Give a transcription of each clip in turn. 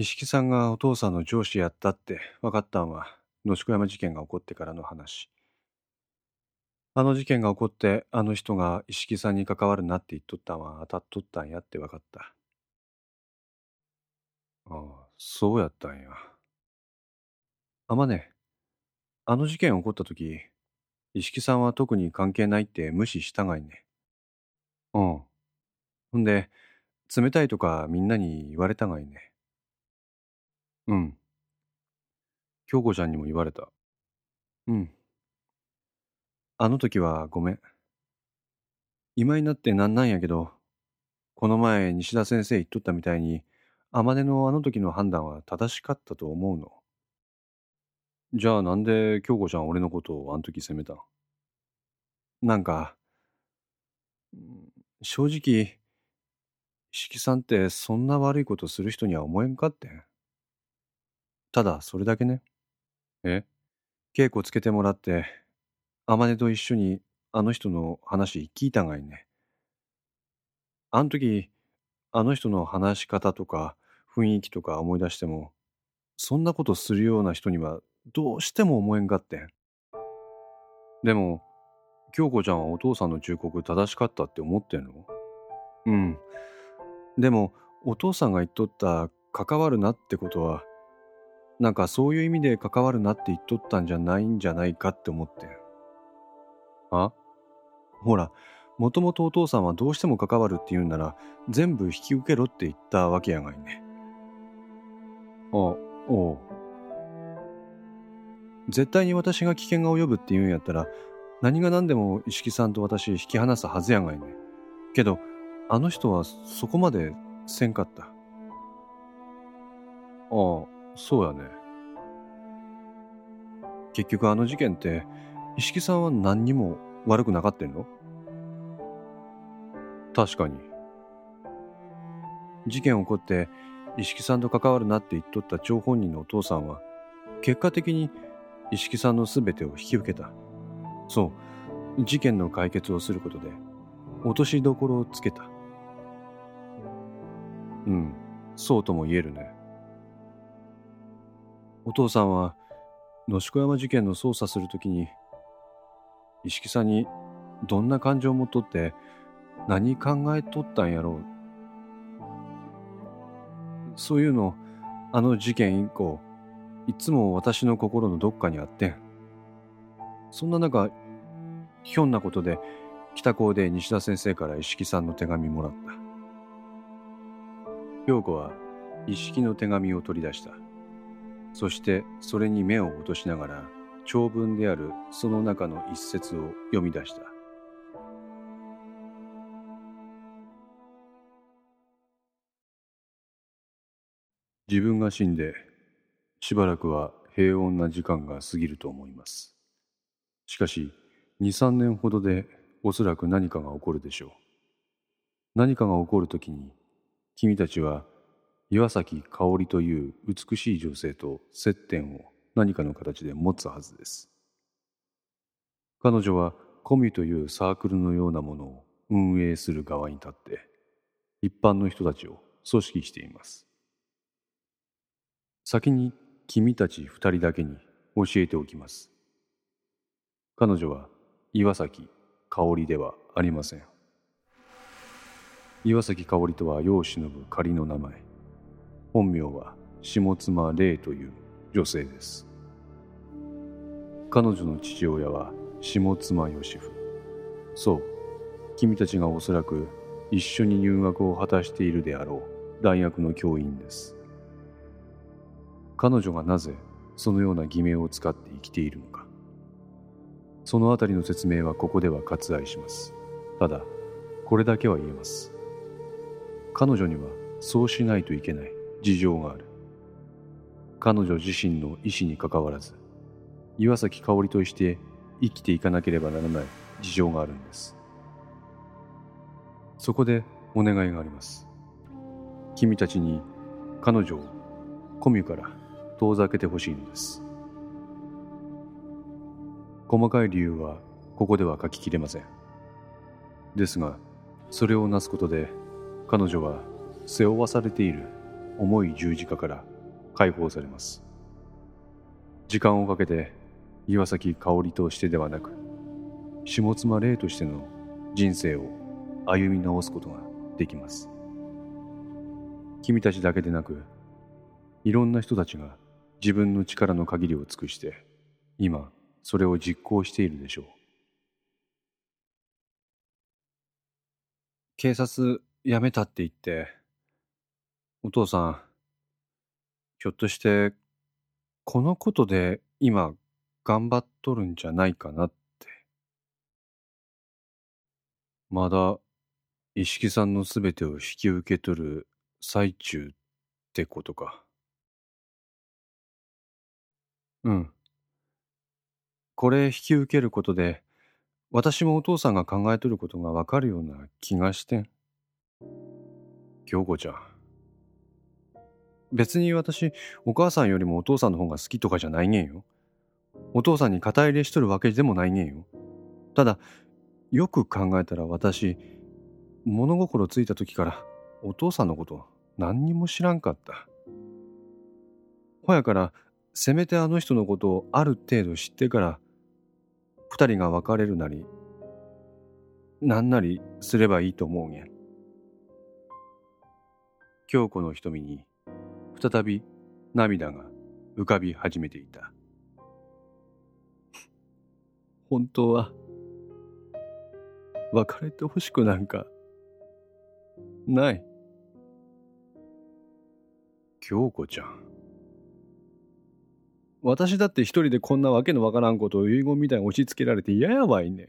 石木さんがお父さんの上司やったって分かったんは野宿山事件が起こってからの話。あの事件が起こってあの人が石木さんに関わるなって言っとったんは当たっとったんやって分かった。ああ、そうやったんや。あまね、あの事件起こった時、石木さんは特に関係ないって無視したがいね。うん。ほんで、冷たいとかみんなに言われたがいね。うん。京子ちゃんにも言われた。うん。あの時はごめん。今になってなんなんやけど、この前西田先生言っとったみたいに、天音のあの時の判断は正しかったと思うの。じゃあなんで京子ちゃん俺のことをあの時責めたなんか、正直、石木さんってそんな悪いことする人には思えんかって。ただそれだけね。え？稽古つけてもらって、天音と一緒にあの人の話聞いたがいね。あの時、あの人の話し方とか雰囲気とか思い出しても、そんなことするような人にはどうしても思えんかってん。でも、京子ちゃんはお父さんの忠告正しかったって思ってんの？うん。でも、お父さんが言っとった関わるなってことは、なんかそういう意味で関わるなって言っとったんじゃないんじゃないかって思ってん。あ？ほら、もともとお父さんはどうしても関わるって言うんなら、全部引き受けろって言ったわけやがいね。あ、おう。絶対に私が危険が及ぶって言うんやったら、何が何でも石木さんと私引き離すはずやがいね。けど、あの人はそこまでせんかった。ああ、そうやね。結局あの事件って、石木さんは何にも悪くなかったんの？確かに。事件起こって石木さんと関わるなって言っとった張本人のお父さんは、結果的に石木さんの全てを引き受けた。そう、事件の解決をすることで、落としどころをつけた。うん、そうとも言えるね。お父さんは、野宿山事件の捜査するときに、石木さんにどんな感情を持っとって何考えとったんやろう。そういうの、あの事件以降、いつも私の心のどっかにあってん。そんな中、ひょんなことで北高で西田先生から石木さんの手紙もらった。陽子は一式の手紙を取り出した。そしてそれに目を落としながら長文であるその中の一節を読み出した。自分が死んでしばらくは平穏な時間が過ぎると思います。しかし、2、3年ほどでおそらく何かが起こるでしょう。何かが起こるときに、君たちは岩崎香織という美しい女性と接点を何かの形で持つはずです。彼女はコミュというサークルのようなものを運営する側に立って、一般の人たちを組織しています。先に君たち二人だけに教えておきます。彼女は岩崎香織ではありません。岩崎香織とは世を忍ぶ仮の名前。本名は下妻霊という女性です。彼女の父親は下妻義夫。そう、君たちがおそらく一緒に入学を果たしているであろう大学の教員です。彼女がなぜそのような偽名を使って生きているのか。そのあたりの説明はここでは割愛します。ただ、これだけは言えます。彼女にはそうしないといけない事情がある。彼女自身の意思にかかわらず、岩崎香織として生きていかなければならない事情があるんです。そこでお願いがあります。君たちに彼女をコミュから遠ざけてほしいのです。細かい理由はここでは書ききれません。ですが、それをなすことで彼女は背負わされている重い十字架から解放されます。時間をかけて岩崎香織としてではなく下妻霊としての人生を歩み直すことができます。君たちだけでなくいろんな人たちが自分の力の限りを尽くして今それを実行しているでしょう。警察辞めたって言ってお父さんひょっとしてこのことで今頑張っとるんじゃないかなって。まだ一色さんのすべてを引き受け取る最中ってことか。うん。これ引き受けることで私もお父さんが考えとることがわかるような気がしてん。京子ちゃん。別に私お母さんよりもお父さんの方が好きとかじゃないげんよ。お父さんに肩入れしとるわけでもないげんよ。ただよく考えたら私物心ついた時からお父さんのこと何にも知らんかった。ほやからせめてあの人のことをある程度知ってから二人が別れるなり何なりすればいいと思うげん京子の瞳に再び涙が浮かび始めていた。本当は別れてほしくなんかない。京子ちゃん。私だって一人でこんなわけのわからんことを遺言みたいに押し付けられて嫌やわいね。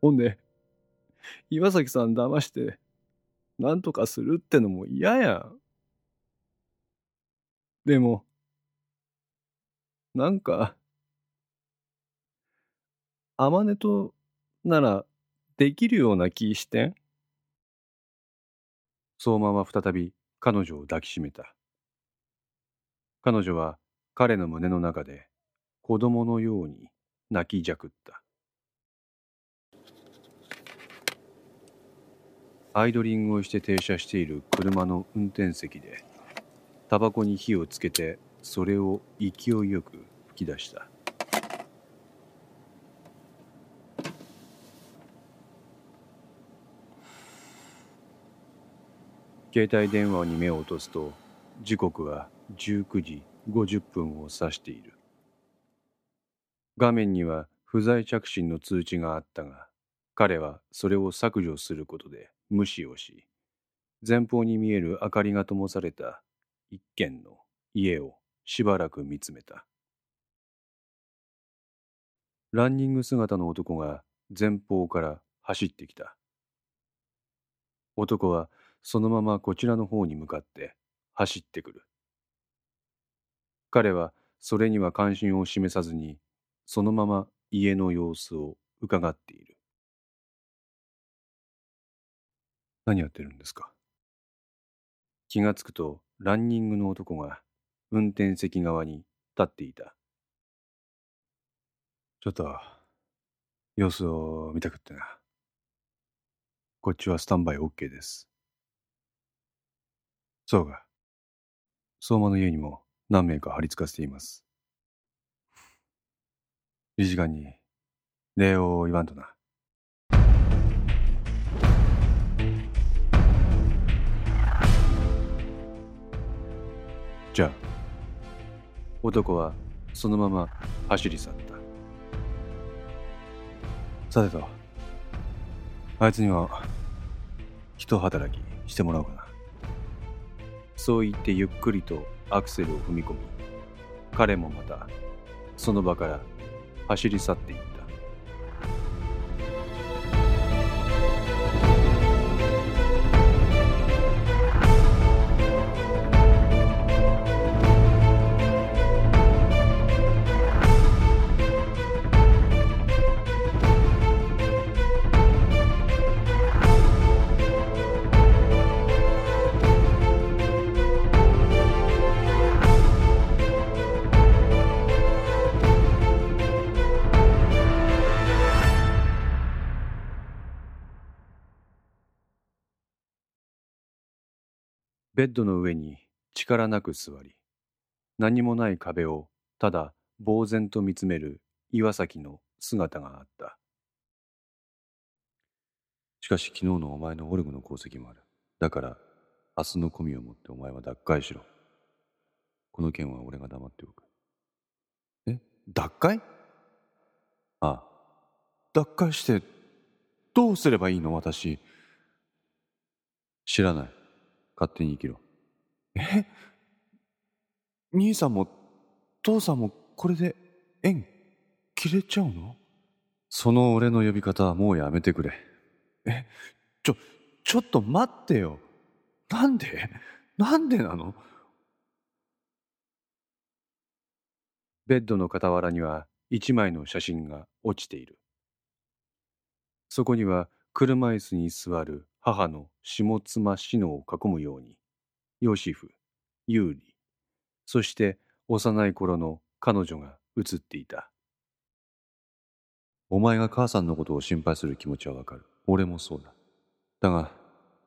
ほんで岩崎さん騙して何とかするってのも嫌やんでもなんか天音とならできるような気してん？相馬は再び彼女を抱きしめた。彼女は彼の胸の中で子供のように泣きじゃくった。アイドリングをして停車している車の運転席でタバコに火をつけてそれを勢いよく吹き出した。携帯電話に目を落とすと時刻は19時50分を指している。画面には不在着信の通知があったが彼はそれを削除することで無視をし前方に見える明かりが灯された一軒の家をしばらく見つめたランニング姿の男が前方から走ってきた男はそのままこちらの方に向かって走ってくる。彼はそれには関心を示さずに、そのまま家の様子を伺っている。何やってるんですか？気がつくとランニングの男が運転席側に立っていた。ちょっと様子を見たくってな。こっちはスタンバイ OK です。そうか。相馬の家にも何名か張り付かせています。理事官に礼を言わんとな。じゃ、男はそのまま走り去った。さてと、あいつには一働きしてもらおうかな。そう言ってゆっくりとアクセルを踏み込み彼もまたその場から走り去っていったベッドの上に力なく座り、何もない壁をただ呆然と見つめる岩崎の姿があった。しかし昨日のお前のオルグの功績もある。だから、明日の込みを持ってお前は脱会しろ。この件は俺が黙っておく。え？脱会？ああ。脱会して、どうすればいいの？私。知らない。勝手に生きろ。え？兄さんも、父さんもこれで縁切れちゃうの？その俺の呼び方はもうやめてくれ。え、ちょ、ちょっと待ってよ。なんで？なんでなの？ベッドの傍らには一枚の写真が落ちている。そこには車椅子に座る母の下妻志乃を囲むように、ヨシフ、ユーリ、そして幼い頃の彼女が映っていた。お前が母さんのことを心配する気持ちはわかる。俺もそうだ。だが、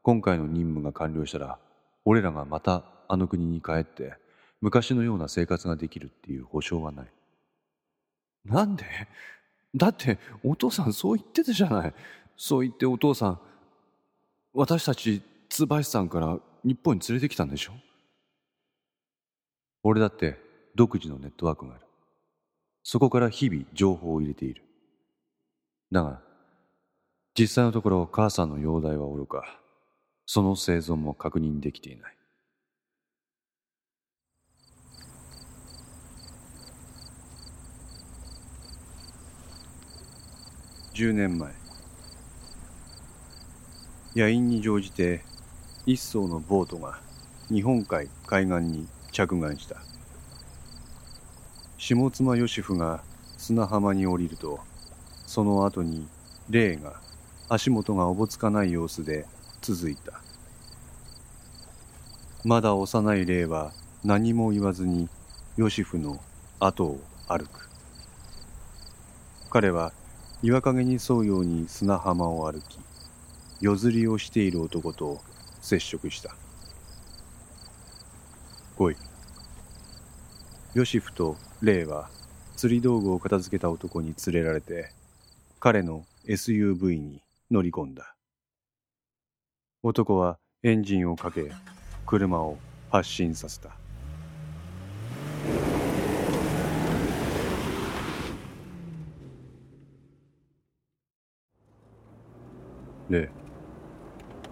今回の任務が完了したら、俺らがまたあの国に帰って、昔のような生活ができるっていう保証はない。なんで？だってお父さんそう言ってたじゃない。そう言ってお父さん、私たち椿さんから日本に連れてきたんでしょ？俺だって独自のネットワークがある。そこから日々情報を入れている。だが、実際のところ母さんの容体はおろか、その生存も確認できていない。10年前野因に乗じて一艘のボートが日本海海岸に着岸した。下妻義夫が砂浜に降りるとその後に霊が足元がおぼつかない様子で続いた。まだ幼い霊は何も言わずにヨシフの後を歩く。彼は岩陰に沿うように砂浜を歩き夜釣りをしている男と接触した。来い。ヨシフとレイは釣り道具を片付けた男に連れられて彼の SUV に乗り込んだ。男はエンジンをかけ車を発進させた。レイ。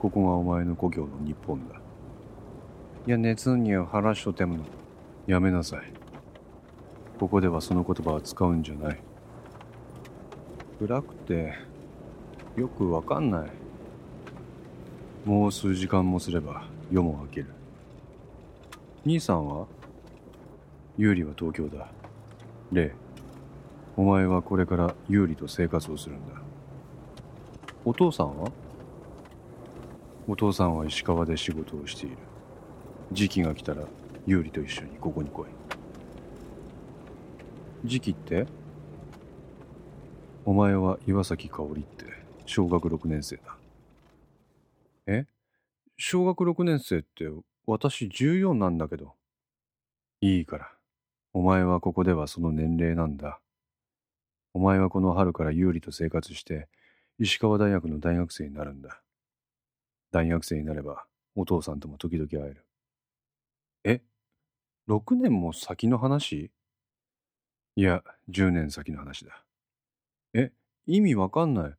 ここがお前の故郷の日本だ。いや熱には腹しとても。やめなさい。ここではその言葉は使うんじゃない。暗くてよくわかんない。もう数時間もすれば夜も明ける。兄さんは？有利は東京だ。レイお前はこれから有利と生活をするんだ。お父さんは？お父さんは石川で仕事をしている。時期が来たら有利と一緒にここに来い。時期って？お前は岩崎香織って小学6年生だ。え？小学6年生って私14なんだけど。いいから。お前はここではその年齢なんだ。お前はこの春から有利と生活して石川大学の大学生になるんだ。大学生になれば、お父さんとも時々会える。え ?6 年も先の話？いや、10年先の話だ。え意味わかんない。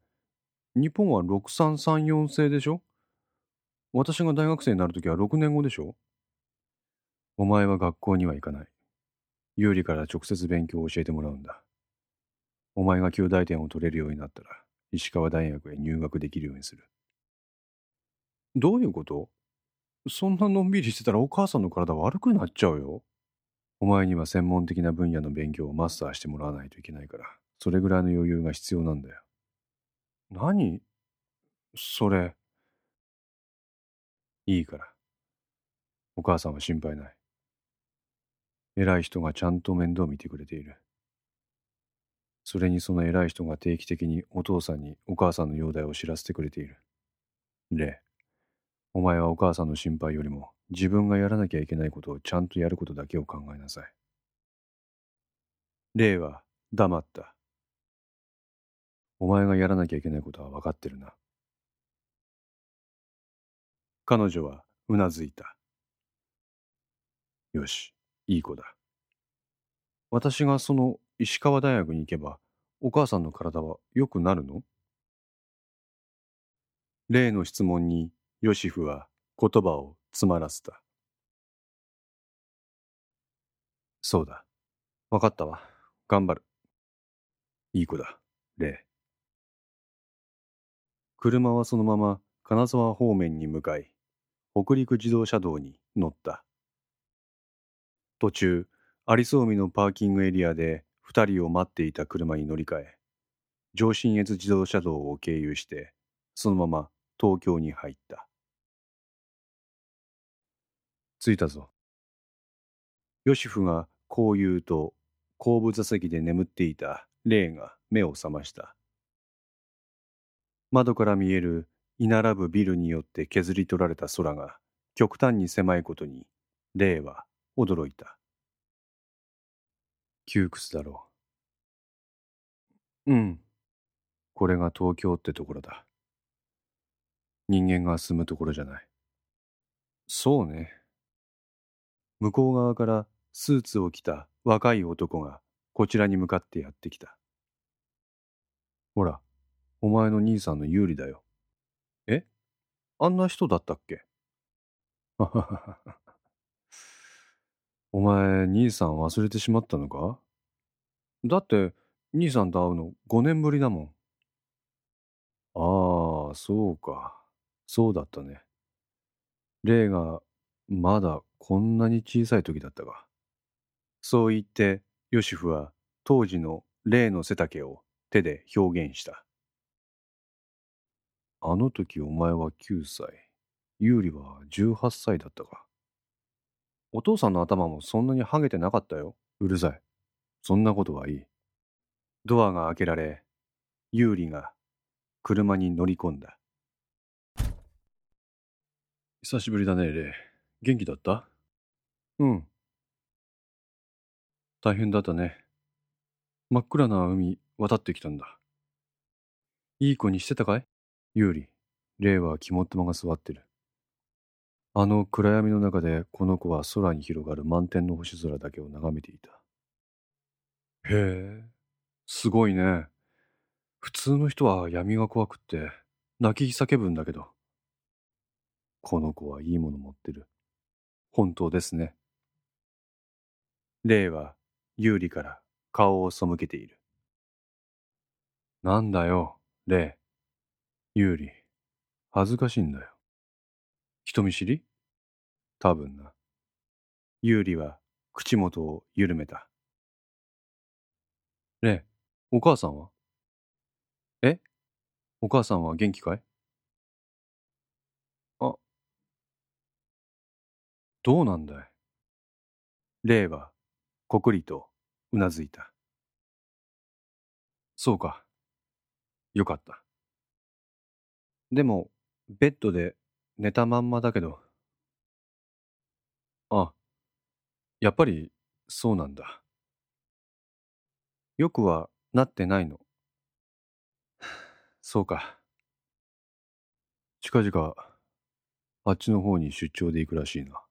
日本は6334制でしょ？私が大学生になるときは6年後でしょ？お前は学校には行かない。有利から直接勉強を教えてもらうんだ。お前が旧大点を取れるようになったら、石川大学へ入学できるようにする。どういうこと？そんなのんびりしてたらお母さんの体悪くなっちゃうよ。お前には専門的な分野の勉強をマスターしてもらわないといけないから、それぐらいの余裕が必要なんだよ。何？それ。いいから。お母さんは心配ない。偉い人がちゃんと面倒見てくれている。それにその偉い人が定期的にお父さんにお母さんの容体を知らせてくれている。レイ、お前はお母さんの心配よりも自分がやらなきゃいけないことをちゃんとやることだけを考えなさい。レイは黙った。お前がやらなきゃいけないことは分かってるな。彼女はうなずいた。よし、いい子だ。私がその石川大学に行けば、お母さんの体は良くなるの？例の質問にヨシフは言葉を詰まらせた。そうだ。わかったわ。頑張る。いい子だ、レイ。車はそのまま金沢方面に向かい、北陸自動車道に乗った。途中、有栖海のパーキングエリアで二人を待っていた車に乗り換え、上信越自動車道を経由して、そのまま東京に入った。着いたぞ。ヨシフがこう言うと、後部座席で眠っていたレイが目を覚ました。窓から見える居並ぶビルによって削り取られた空が極端に狭いことに、レイは驚いた。窮屈だろう。うん。これが東京ってところだ。人間が住むところじゃない。そうね。向こう側からスーツを着た若い男がこちらに向かってやってきた。ほら、お前の兄さんの有利だよ。え？あんな人だったっけ？お前、兄さん忘れてしまったのか？だって、兄さんと会うの5年ぶりだもん。ああ、そうか。そうだったね。霊がまだこんなに小さい時だったが。そう言って、ヨシフは当時の霊の背丈を手で表現した。あの時お前は9歳、ユーリは18歳だったか。お父さんの頭もそんなにハゲてなかったよ。うるさい。そんなことはいい。ドアが開けられ、ユーリが車に乗り込んだ。久しぶりだね、レイ。元気だった？うん。大変だったね。真っ暗な海渡ってきたんだ。いい子にしてたかい？ユーリ、レイは肝っ玉が座ってる。あの暗闇の中でこの子は空に広がる満天の星空だけを眺めていた。へえ、すごいね。普通の人は闇が怖くって泣き叫ぶんだけど。この子はいいもの持ってる。本当ですね。レイはユーリから顔を背けている。なんだよ、レイ。ユーリ、恥ずかしいんだよ。人見知り？多分な。ユーリは口元を緩めた。ね、お母さんは？え？お母さんは元気かい？どうなんだい？レイはこくりとうなずいた。そうか。よかった。でも、ベッドで寝たまんまだけど。あ、やっぱりそうなんだ。よくはなってないの。そうか。近々、あっちの方に出張で行くらしいな。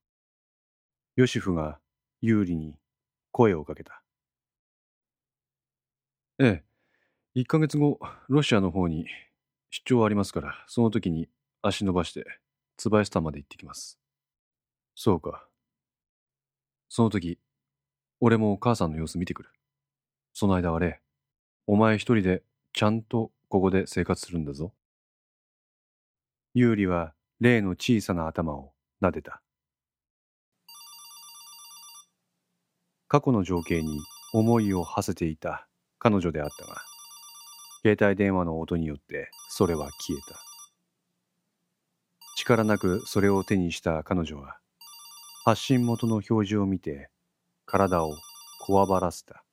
ヨシフが有利に声をかけた。ええ、1ヶ月後、ロシアの方に出張ありますから、その時に足伸ばして、椿下まで行ってきます。そうか。その時、俺も母さんの様子見てくる。その間はレお前一人でちゃんとここで生活するんだぞ。ユーリはレイの小さな頭を撫でた。過去の情景に思いを馳せていた彼女であったが、携帯電話の音によってそれは消えた。力なくそれを手にした彼女は、発信元の表示を見て体をこわばらせた。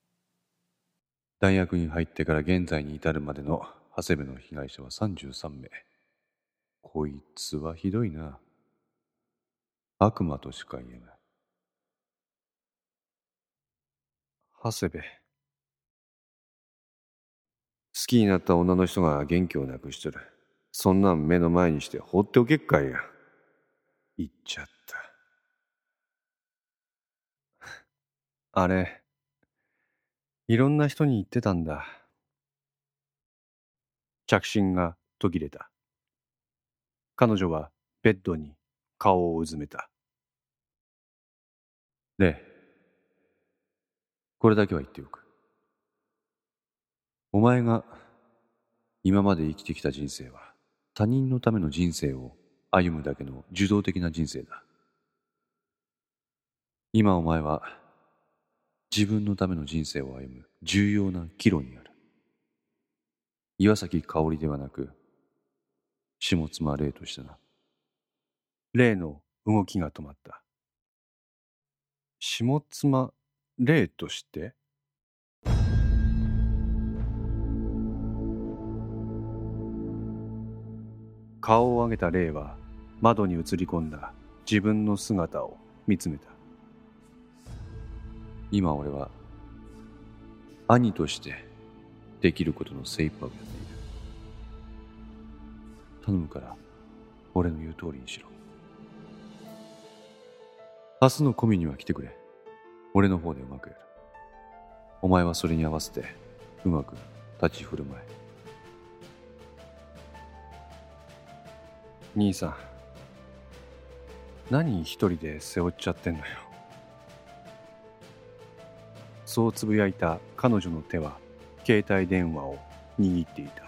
大学に入ってから現在に至るまでの長谷部の被害者は33名。こいつはひどいな。悪魔としか言えない。長谷部。好きになった女の人が元気をなくしとる。そんなん目の前にして放っておけっかいや。言っちゃった。あれ、いろんな人に言ってたんだ。着信が途切れた。彼女はベッドに顔をうずめた。ね、これだけは言っておく。お前が今まで生きてきた人生は他人のための人生を歩むだけの受動的な人生だ。今お前は自分のための人生を歩む重要な岐路にある。岩崎香織ではなく、下妻霊としてな。霊の動きが止まった。下妻霊として。顔を上げた霊は窓に映り込んだ自分の姿を見つめた。今俺は兄としてできることの精一杯をやっている。頼むから俺の言う通りにしろ。明日のコミには来てくれ。俺の方でうまくやる。お前はそれに合わせてうまく立ち振る舞え。兄さん。何一人で背負っちゃってんのよ。そうつぶやいた彼女の手は携帯電話を握っていた。